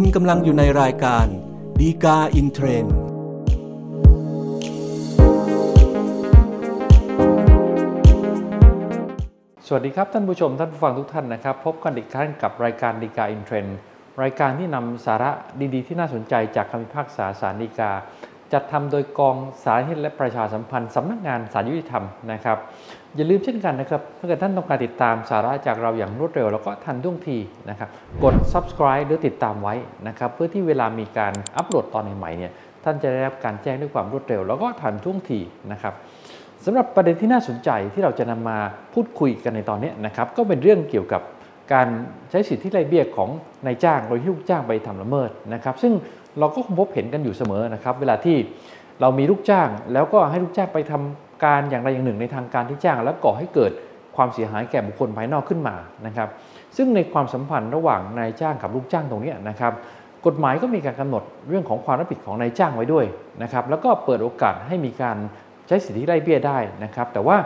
คุณกำลังอยู่ในรายการ ฎีกาอินเทรนด์สวัสดีครับ ท่านผู้ชมท่านผู้ฟังทุกท่านนะครับ พบกันอีกครั้งกับรายการฎีกาอินเทรนด์รายการที่นำสาระดีๆ ที่น่าสนใจจากคำพิพากษาศาลฎีกา จัดทำโดยกองสารนิเทศและประชาสัมพันธ์สำนักงานศาลยุติธรรมนะครับ อย่าลืมเช่นกันนะครับ ถ้าเกิดท่านต้องการติดตามสาระจากเราอย่างรวดเร็ว แล้วก็ทันท่วงทีนะครับ กด subscribe หรือติดตามไว้นะครับ เพื่อที่เวลามีการอัปโหลดตอนใหม่ๆเนี่ยท่านจะได้รับการแจ้งด้วยความรวดเร็ว แล้วก็ทันท่วงทีนะครับสำหรับประเด็นที่น่าสนใจที่เราจะนำมาพูดคุยกันในตอนนี้นะครับ ก็เป็นเรื่องเกี่ยวกับการใช้สิทธิไล่เบี้ยของนายจ้างโดยที่ลูกจ้างไปทำละเมิดนะครับ ซึ่ง เราก็คงพบเห็นกันอยู่เสมอนะครับ เวลาที่เรามีลูกจ้าง แล้วก็ให้ลูกจ้างไปทำการอย่างใดอย่างหนึ่งในทางการที่จ้าง แล้วก่อให้เกิดความเสียหายแก่บุคคลภายนอกขึ้นมานะครับ ซึ่งในความสัมพันธ์ระหว่างนายจ้างกับลูกจ้างตรงนี้นะครับ กฎหมายก็มีการกำหนดเรื่องของความรับผิดของนายจ้างไว้ด้วยนะครับ แล้วก็เปิดโอกาสให้มีการใช้สิทธิไล่เบี้ยได้นะครับ แต่ว่า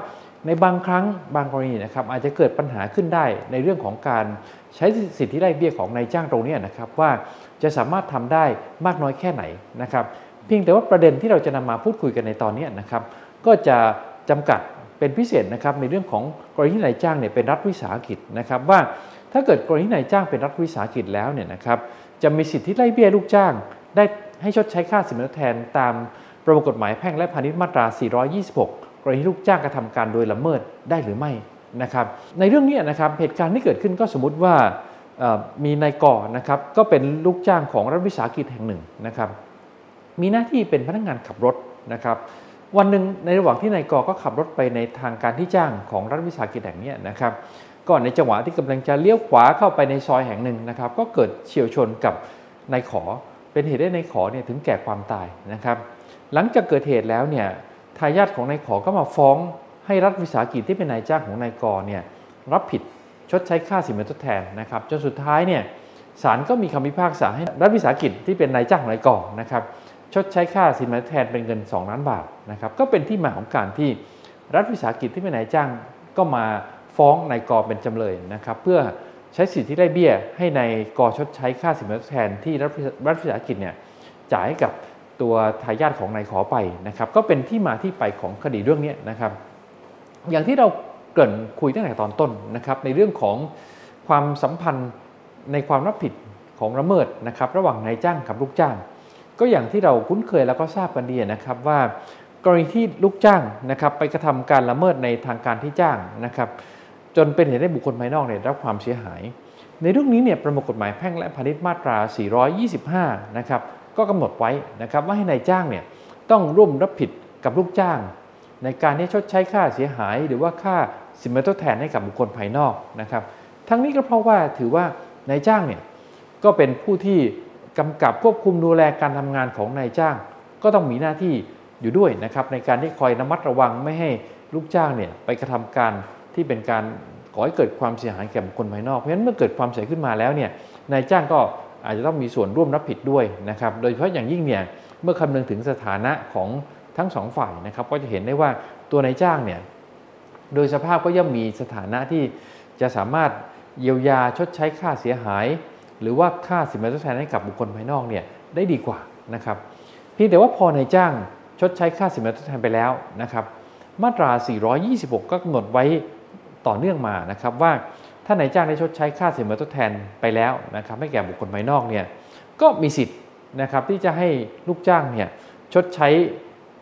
ในบางครั้งบางกรณีนะครับอาจจะเกิดปัญหาขึ้นได้ในเรื่องของการใช้สิทธิไล่เบี้ยของนายจ้างตรงนี้นะครับว่าจะสามารถทำได้มากน้อยแค่ไหนนะครับเพียงแต่ว่าประเด็นที่เราจะนำมาพูดคุยกันในตอนนี้นะครับก็จะจำกัดเป็นพิเศษนะครับในเรื่องของกรณีนายจ้างเนี่ยเป็นรัฐวิสาหกิจนะครับว่าถ้าเกิดกรณีนายจ้างเป็นรัฐวิสาหกิจแล้วเนี่ยนะครับจะมีสิทธิไล่เบี้ยลูกจ้าง ได้ให้ชดใช้ค่าสินไหมทดแทนตามประมวลกฎหมายแพ่งและพาณิชย์มาตรา 426 กรณีลูกจ้างกระทำการโดยละเมิดได้หรือไม่นะครับ ในเรื่องนี้นะครับเหตุการณ์ที่เกิดขึ้นก็สมมติว่ามีนายก่อนะครับก็เป็นลูกจ้างของรัฐวิสาหกิจแห่งหนึ่งนะครับ มีหน้าที่เป็นพนักงานขับรถนะครับ วันหนึ่งในระหว่างที่นายกอก็ขับรถไปในทางการที่จ้างของรัฐวิสาหกิจแห่งนี้นะครับก่อนในจังหวะที่กำลังจะเลี้ยวขวาเข้าไปในซอยแห่งหนึ่งนะครับ ก็เกิดเฉียวชนกับนายขอเป็นเหตุให้นายขอเนี่ยถึงแก่ความตายนะครับ หลังจากเกิดเหตุแล้วเนี่ยายาทของนายขอก็มาฟ้องให้รัฐวิสาหกิจที่เป็นนายจ้างของนายกเนี่ยรับผิดชดใช้ค่าสินไหมทดแทนนะครับจนสุดท้ายเนี่ยศาลก็มีคำพิพากษาให้รัฐวิสาหกิจที่เป็นนายจ้างของนายกนะครับชดใช้ค่าสินไหมทดแทนเป็นเงิน 2 ล้านบาทนะครับก็เป็นที่มาของการที่รัฐวิสาหกิจที่เป็นนายจ้างก็มาฟ้องนายกเป็นจำเลยนะครับเพื่อใช้สิทธิได้เบี้ยให้ในกชดใช้ค่าสินไหมทดแทนที่รัฐวิสาหกิจเนี่ยจ่ายให้กับ ตัวทายาทของนายขอไปนะครับ ก็เป็นที่มาที่ไปของคดีเรื่องนี้นะครับ อย่างที่เราเกริ่นคุยตั้งแต่ตอนต้นนะครับ ในเรื่องของความสัมพันธ์ในความรับผิดของละเมิดนะครับ ระหว่างนายจ้างกับลูกจ้าง ก็อย่างที่เราคุ้นเคยแล้วก็ทราบกันดีนะครับว่ากรณีที่ลูกจ้างนะครับไปกระทำการละเมิดในทางการที่จ้างนะครับ จนเป็นเหตุให้บุคคลภายนอกเนี่ยรับความเสียหาย ในเรื่องนี้เนี่ยประมวลกฎหมายแพ่งและพาณิชย์มาตรา 425 นะครับ ก็กำหนดไว้นะครับว่าให้ในายจ้างเนี่ยต้องร่วมรับผิดกับลูกจ้าง ในการที่ชดใช้ค่าเสียหาย หรือว่าค่าสินไหมทดแทนให้กับบุคคลภายนอกนะครับ ทั้งนี้ก็เพราะว่าถือว่านายจ้างเนี่ยก็เป็นผู้ที่กำกับควบคุมดูแลการทำงานของนายจ้าง ก็ต้องมีหน้าที่อยู่ด้วยนะครับในการที่คอยระมัดระวังไม่ให้ลูกจ้างเนี่ยไปกระทำการที่เป็นการก่อให้เกิดความเสียหายแก่บุคคลภายนอก เพราะฉะนั้นเมื่อเกิดความเสียขึ้นมาแล้วเนี่ยนายจ้างก็ อาจจะต้องมีส่วนร่วมรับผิดด้วยนะครับ โดยเฉพาะอย่างยิ่งเนี่ยเมื่อคำนึงถึงสถานะของทั้งสองฝ่ายนะครับ ก็จะเห็นได้ว่าตัวนายจ้างเนี่ยโดยสภาพก็ย่อมมีสถานะที่จะสามารถเยียวยาชดใช้ค่าเสียหาย หรือว่าค่าสินไหมทดแทนให้กับบุคคลภายนอกเนี่ยได้ดีกว่านะครับเพียงแต่ว่าพอนายจ้างชดใช้ค่าสินไหมทดแทนไปแล้วนะครับ มาตรา 426 ก็กำหนดไว้ต่อเนื่องมานะครับว่า ถ้านายจ้างได้ชดใช้ค่าสินไหมทดแทนไปแล้วนะครับให้แก่บุคคลภายนอกเนี่ยก็มีสิทธิ์นะครับที่จะให้ลูกจ้างเนี่ยชดใช้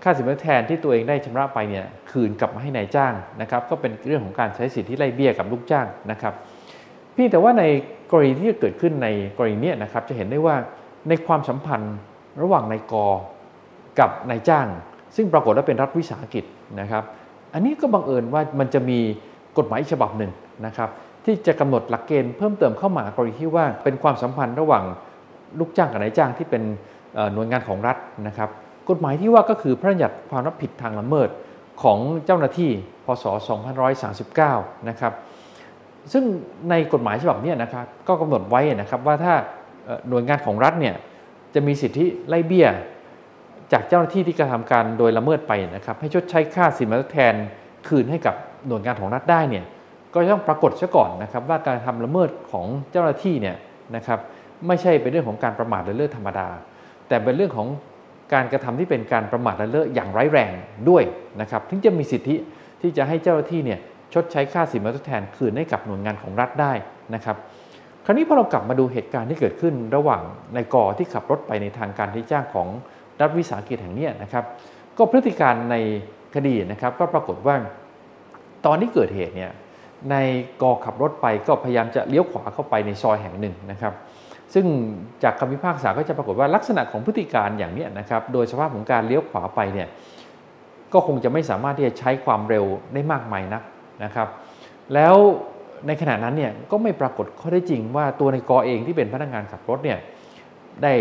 ค่าสินไหมทดแทนที่ตัวเองได้ชำระไปเนี่ยคืนกลับมาให้นายจ้างนะครับก็เป็นเรื่องของการใช้สิทธิไล่เบี้ยกับลูกจ้างนะครับพี่แต่ว่าในกรณีที่เกิดขึ้นในกรณีนี้นะครับจะเห็นได้ว่าในความสัมพันธ์ระหว่างนายกกับนายจ้าง ซึ่งปรากฏว่าเป็นรัฐวิสาหกิจนะครับ อันนี้ก็บังเอิญว่ามันจะมีกฎหมายฉบับหนึ่งนะครับ ที่จะกำหนดหลักเกณฑ์เพิ่มเติมเข้ามากรณีที่ว่าเป็นความสัมพันธ์ระหว่างลูกจ้างกับนายจ้างที่เป็นหน่วยงานของรัฐนะครับ กฎหมายที่ว่าก็คือพระราชบัญญัติความรับผิดทางละเมิดของเจ้าหน้าที่ พศ 2539 นะครับ ซึ่งในกฎหมายฉบับนี้นะครับก็กำหนดไว้นะครับว่าถ้าหน่วยงานของรัฐเนี่ยจะมีสิทธิไล่เบี้ย จากเจ้าหน้าที่ที่กระทำการโดยละเมิดไปนะครับ ให้ชดใช้ค่าสินไหมทดแทนคืนให้กับหน่วยงานของรัฐได้เนี่ย ก็ต้องปรากฏซะก่อนนะครับว่าการทำละเมิดของเจ้าหน้าที่เนี่ยนะครับไม่ใช่เป็นเรื่องของการประมาทเลิศธรรมดา แต่เป็นเรื่องของการกระทำที่เป็นการประมาทเลิศอย่างร้ายแรงด้วยนะครับถึงจะมีสิทธิที่จะให้เจ้าหน้าที่เนี่ยชดใช้ค่าสินไหมทดแทนคืนให้กับหน่วยงานของรัฐได้นะครับคราวนี้พอเรากลับมาดูเหตุการณ์ที่เกิดขึ้นระหว่างนายกอที่ขับรถไปในทางการที่จ้างของรัฐวิสาหกิจแห่งนี้นะครับ ก็พฤติการในคดีนะครับก็ปรากฏว่าตอนที่เกิดเหตุเนี่ย ในกอขับรถไปก็พยายามจะเลี้ยวขวาเข้าไปในซอยแห่งหนึ่งนะครับ ซึ่งจากคำพิพากษาก็จะปรากฏว่าลักษณะของพฤติการอย่างนี้นะครับ โดยสภาพของการเลี้ยวขวาไปเนี่ยก็คงจะไม่สามารถที่จะใช้ความเร็วได้มากมายนักนะครับ แล้วในขณะนั้นเนี่ยก็ไม่ปรากฏข้อได้จริงว่าตัวในกอเองที่เป็นพนักงานขับรถเนี่ยได้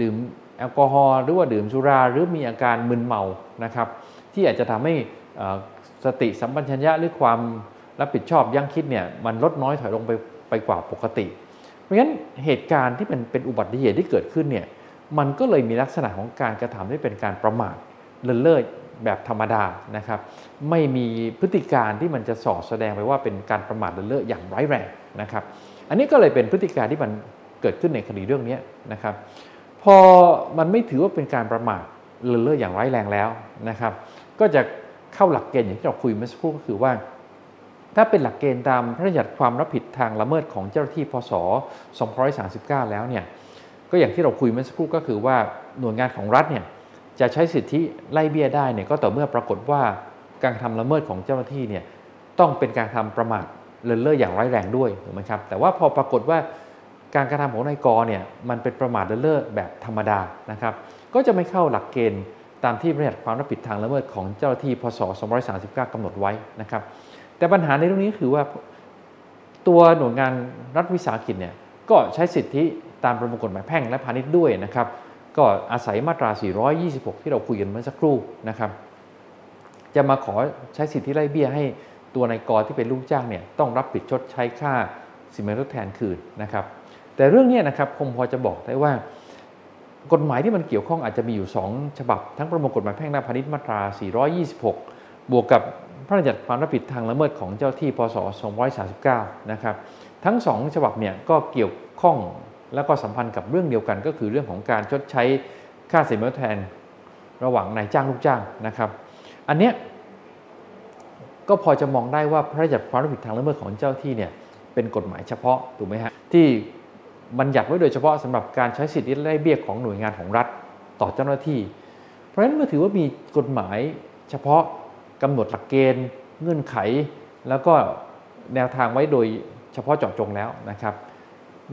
ดื่มแอลกอฮอล์หรือว่าดื่มสุราหรือมีอาการมึนเมานะครับ ที่อาจจะทำให้สติสัมปชัญญะหรือความ รับผิดชอบยั้งคิดเนี่ยมันลดน้อยถอยลงไปไปกว่าปกติ เพราะฉะนั้นเหตุการณ์ที่เป็นเป็นอุบัติเหตุที่เกิดขึ้นเนี่ยมันก็เลยมีลักษณะของการกระทำที่เป็นการประมาทเลินเล่อแบบธรรมดานะครับ ไม่มีพฤติการที่มันจะสอดแสดงไปว่าเป็นการประมาทเลินเล่ออย่างร้ายแรงนะครับ อันนี้ก็เลยเป็นพฤติการที่มันเกิดขึ้นในคดีเรื่องนี้นะครับ พอมันไม่ถือว่าเป็นการประมาทเลินเล่ออย่างร้ายแรงแล้วนะครับ ก็จะเข้าหลักเกณฑ์อย่างที่เราคุยเมื่อสักครู่ก็คือว่า ถ้าเป็นหลักเกณฑ์ตามพระราชบัญญัติความรับผิดทางละเมิดของเจ้าหน้าที่พศ 2539 แล้วเนี่ยก็อย่างที่เราคุยเมื่อสักครู่ก็คือว่าหน่วยงานของรัฐเนี่ยจะใช้สิทธิไล่เบี้ยได้เนี่ยก็ต่อเมื่อปรากฏว่าการทำละเมิดของเจ้าหน้าที่เนี่ยต้องเป็นการทำประมาทเลินเล่ออย่างร้ายแรงด้วยถูกไหมครับแต่ว่าพอปรากฏว่าการกระทำของนายกเนี่ยมันเป็นประมาทเลินเล่อแบบธรรมดานะครับก็จะไม่เข้าหลักเกณฑ์ตามที่บรรยัติความรับผิดทางละเมิดของเจ้าหน้าที่พศ 2539 กำหนดไว้นะครับ แต่ปัญหาในเรื่องนี้คือว่าตัวหน่วยงานรัฐวิสาหกิจเนี่ยก็ใช้สิทธิตามประมวลกฎหมายแพ่งและพาณิชย์ด้วยนะครับ ก็อาศัยมาตรา 426 ที่เราคุยกันเมื่อสักครู่นะครับ จะมาขอใช้สิทธิไล่เบี้ยให้ตัวนายกที่เป็นลูกจ้างเนี่ยต้องรับผิดชดใช้ค่าสินไหมทดแทนคืนนะครับ แต่เรื่องนี้นะครับคงพอจะบอกได้ว่า กฎหมายที่มันเกี่ยวข้องอาจจะมีอยู่ 2 ฉบับ ทั้งประมวลกฎหมายแพ่งและพาณิชย์มาตรา 426 บวกกับพระราชบัญญัติความรับผิดทางละเมิดของเจ้าที่พศ 239 นะครับ ทั้ง 2 ฉบับเนี่ยก็เกี่ยวข้องแล้วก็สัมพันธ์กับเรื่องเดียวกัน ก็คือเรื่องของการชดใช้ค่าสินไหมทดแทนระหว่างนายจ้างลูกจ้างนะครับ อันเนี้ยก็พอจะมองได้ว่าพระราชบัญญัติความรับผิดทางละเมิดของเจ้าที่เนี่ยเป็นกฎหมายเฉพาะถูกไหมฮะที่บัญญัติไว้โดยเฉพาะสำหรับการใช้สิทธิไล่เบี้ยของหน่วยงานของรัฐต่อเจ้าหน้าที่ เพราะฉะนั้นเมื่อถือว่ามีกฎหมายเฉพาะ กำหนดหลักเกณฑ์ เงื่อนไข แล้วก็แนวทางไว้โดยเฉพาะเจาะจงแล้วนะครับ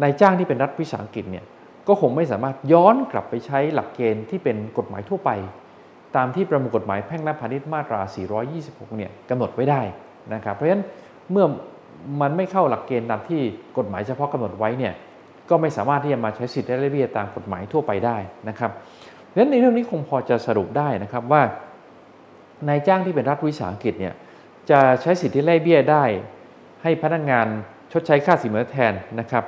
นายจ้างที่เป็นรัฐวิสาหกิจเนี่ยก็คงไม่สามารถย้อนกลับไปใช้หลักเกณฑ์ที่เป็นกฎหมายทั่วไป ตามที่ประมวลกฎหมายแพ่งและพาณิชย์มาตรา 426 เนี่ยกำหนดไว้ได้นะครับ เพราะฉะนั้นเมื่อมันไม่เข้าหลักเกณฑ์ตามที่กฎหมายเฉพาะกำหนดไว้เนี่ยก็ไม่สามารถที่จะมาใช้สิทธิได้เบี้ยตามกฎหมายทั่วไปได้นะครับเพราะฉะนั้นในเรื่องนี้คงพอจะสรุปได้นะครับว่า นายจ้างที่เป็นรัฐวิสาหกิจเนี่ยจะใช้สิทธิไล่เบี้ยได้ ให้พนักงงานชดใช้ค่าสินไหมแทนนะครับ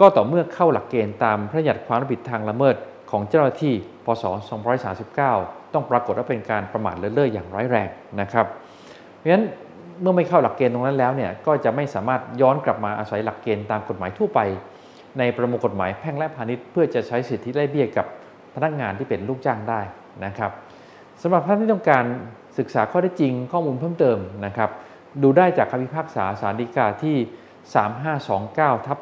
ก็ต่อเมื่อเข้าหลักเกณฑ์ตามพระราชบัญญัติความรับผิดทางละเมิดของเจ้าหน้าที่พศ 239 ต้องปรากฏว่าเป็นการประมาทเลินเล่ออย่างร้ายแรงนะครับ เพราะฉะนั้นเมื่อไม่เข้าหลักเกณฑ์ตรงนั้นแล้วเนี่ยก็จะไม่สามารถย้อนกลับมาอาศัยหลักเกณฑ์ตามกฎหมายทั่วไป ในประมวลกฎหมายแพ่งและพาณิชย์เพื่อจะใช้สิทธิไล่เบี้ยกับพนักงานที่เป็นลูกจ้างได้นะครับสำหรับท่านที่ต้องการ ศึกษาข้อเท็จจริงข้อมูลเพิ่มเติมนะครับ ดูได้จากคำพิพากษาสารดีกาที่ 3529ทับ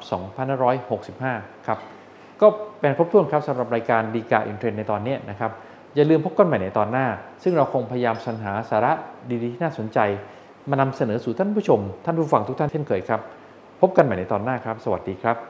2565 ครับ ก็เป็นครบถ้วนครับสำหรับรายการดีกาอินเทรนในตอนนี้นะครับ อย่าลืมพบกันใหม่ในตอนหน้า ซึ่งเราคงพยายามสรรหาสาระดีๆที่น่าสนใจ มานำเสนอสู่ท่านผู้ชม ท่านผู้ฟังทุกท่านเช่นเคยครับ พบกันใหม่ในตอนหน้าครับ สวัสดีครับ